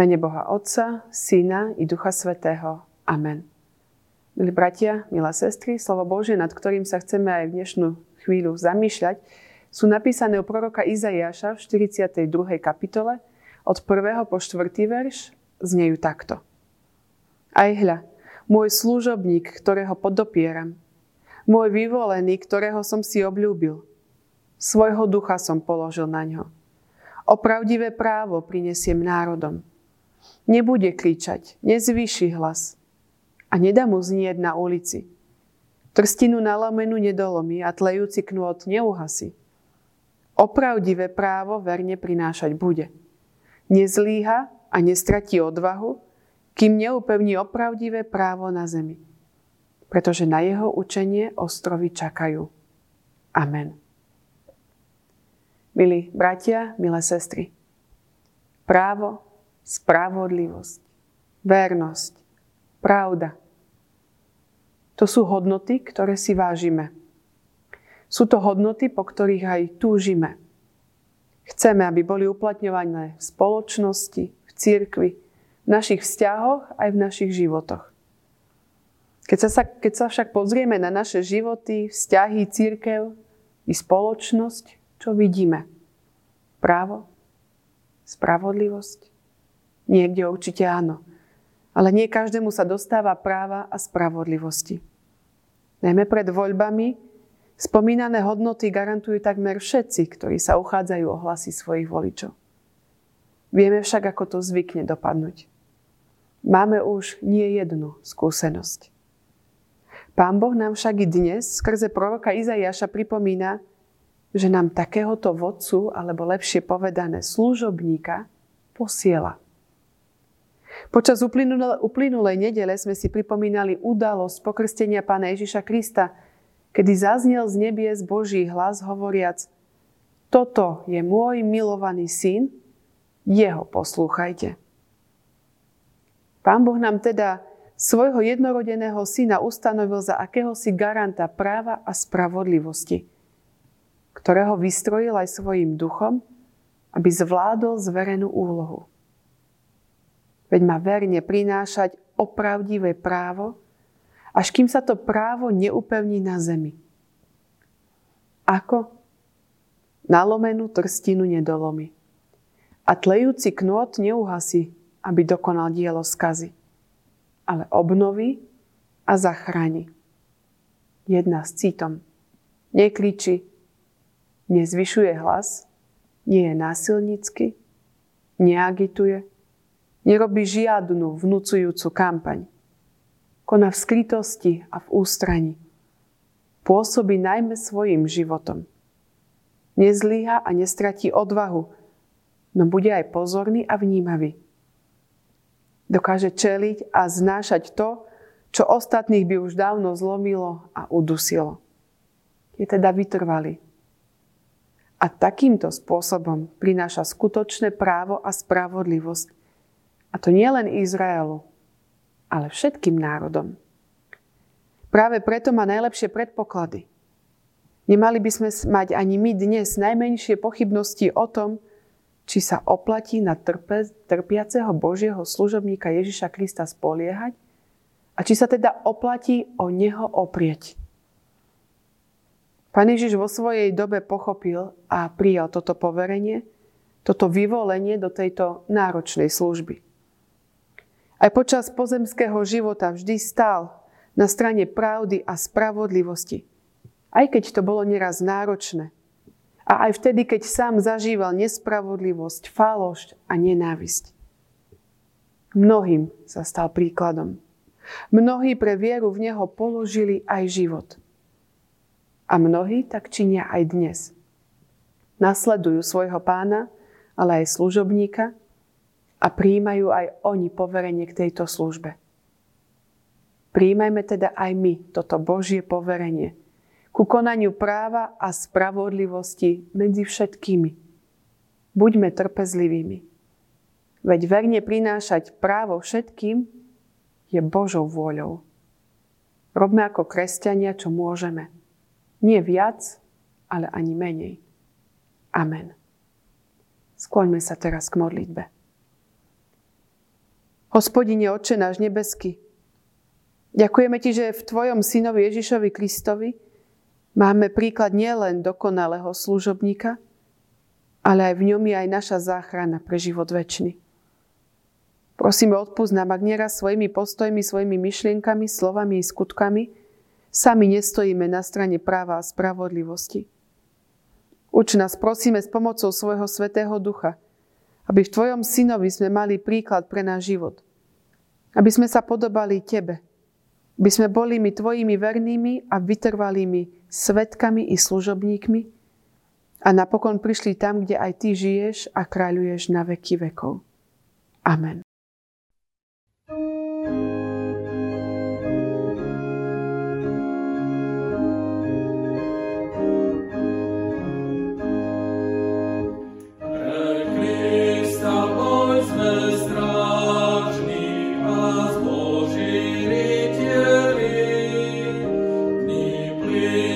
Mene Boha Otca, Syna i Ducha Svetého. Amen. Milí bratia, milé sestry, slovo Božie, nad ktorým sa chceme aj v dnešnú chvíľu zamýšľať, sú napísané u proroka Izaiáša v 42. kapitole od 1. po 4. verš, znejú takto. Aj hľa, môj služobník, ktorého podopieram, môj vyvolený, ktorého som si obľúbil. Svojho ducha som položil na ňo. Opravdivé právo prinesiem národom Nebude kričať, nezvýši hlas a nedá mu znieť na ulici. Trstinu nalomenú nedolomí a tlejúci knôt neuhasí. Opravdivé právo verne prinášať bude. Nezlíha a nestratí odvahu, kým neupevní opravdivé právo na zemi. Pretože na jeho učenie ostrovy čakajú. Amen. Milí bratia, milé sestry, právo spravodlivosť, vernosť, pravda. To sú hodnoty, ktoré si vážime. Sú to hodnoty, po ktorých aj túžime. Chceme, aby boli uplatňované v spoločnosti, v cirkvi, v našich vzťahoch aj v našich životoch. Keď sa, keď sa však pozrieme na naše životy, vzťahy, církev i spoločnosť, čo vidíme? Právo? Spravodlivosť? Niekde určite áno. Ale nie každému sa dostáva práva a spravodlivosti. Najmä pred voľbami spomínané hodnoty garantujú takmer všetci, ktorí sa uchádzajú o hlasy svojich voličov. Vieme však, ako to zvykne dopadnúť. Máme už nie jednu skúsenosť. Pán Boh nám však i dnes skrze proroka Izaiáša pripomína, že nám takéhoto vodcu, alebo lepšie povedané služobníka, posiela. Počas uplynulej nedele sme si pripomínali udalosť pokrstenia Pána Ježiša Krista, kedy zaznel z nebies Boží hlas hovoriac Toto je môj milovaný syn, jeho poslúchajte. Pán Boh nám teda svojho jednorodeného syna ustanovil za akéhosi garanta práva a spravodlivosti, ktorého vystrojil aj svojim duchom, aby zvládol zverenú úlohu veď má verne prinášať opravdivé právo, až kým sa to právo neupevní na zemi. Ako? Nalomenú trstinu nedolomi. A tlejúci knôt neuhasí, aby dokonal dielo skazy, ale obnoví a zachráni. Jedna s citom. Nekričí, nezvyšuje hlas, nie je násilnícky, neagituje, Nerobí žiadnu vnúcujúcu kampaň. Koná v skrytosti a v ústraní. Pôsobí najmä svojim životom. Nezlíha a nestratí odvahu, no bude aj pozorný a vnímavý. Dokáže čeliť a znášať to, čo ostatných by už dávno zlomilo a udusilo. Je teda vytrvalý. A takýmto spôsobom prináša skutočné právo a spravodlivosť a to nie len Izraelu, ale všetkým národom. Práve preto má najlepšie predpoklady. Nemali by sme mať ani my dnes najmenšie pochybnosti o tom, či sa oplatí na trpe, trpiaceho Božieho služobníka Ježiša Krista spoliehať a či sa teda oplatí o Neho oprieť. Pán Ježiš vo svojej dobe pochopil a prijal toto poverenie, toto vyvolenie do tejto náročnej služby. Aj počas pozemského života vždy stál na strane pravdy a spravodlivosti. Aj keď to bolo neraz náročné. A aj vtedy, keď sám zažíval nespravodlivosť, falošť a nenávisť. Mnohým sa stal príkladom. Mnohí pre vieru v Neho položili aj život. A mnohí tak činia aj dnes. Nasledujú svojho pána, ale aj služobníka, a príjmajú aj oni poverenie k tejto službe. Príjmajme teda aj my toto Božie poverenie ku konaniu práva a spravodlivosti medzi všetkými. Buďme trpezlivými. Veď verne prinášať právo všetkým je Božou vôľou. Robme ako kresťania, čo môžeme. Nie viac, ale ani menej. Amen. Skloňme sa teraz k modlitbe. Hospodine, Oče náš nebeský, ďakujeme Ti, že v Tvojom synovi Ježišovi Kristovi máme príklad nielen dokonalého služobníka, ale aj v ňom je aj naša záchrana pre život väčší. Prosíme, odpúsť nám, ak nieraz svojimi postojmi, svojimi myšlienkami, slovami i skutkami sami nestojíme na strane práva a spravodlivosti. Uč nás, prosíme, s pomocou svojho Svetého Ducha, aby v Tvojom synovi sme mali príklad pre náš život. Aby sme sa podobali Tebe. Aby sme boli my Tvojimi vernými a vytrvalými svetkami i služobníkmi a napokon prišli tam, kde aj Ty žiješ a kráľuješ na veky vekov. Amen. me.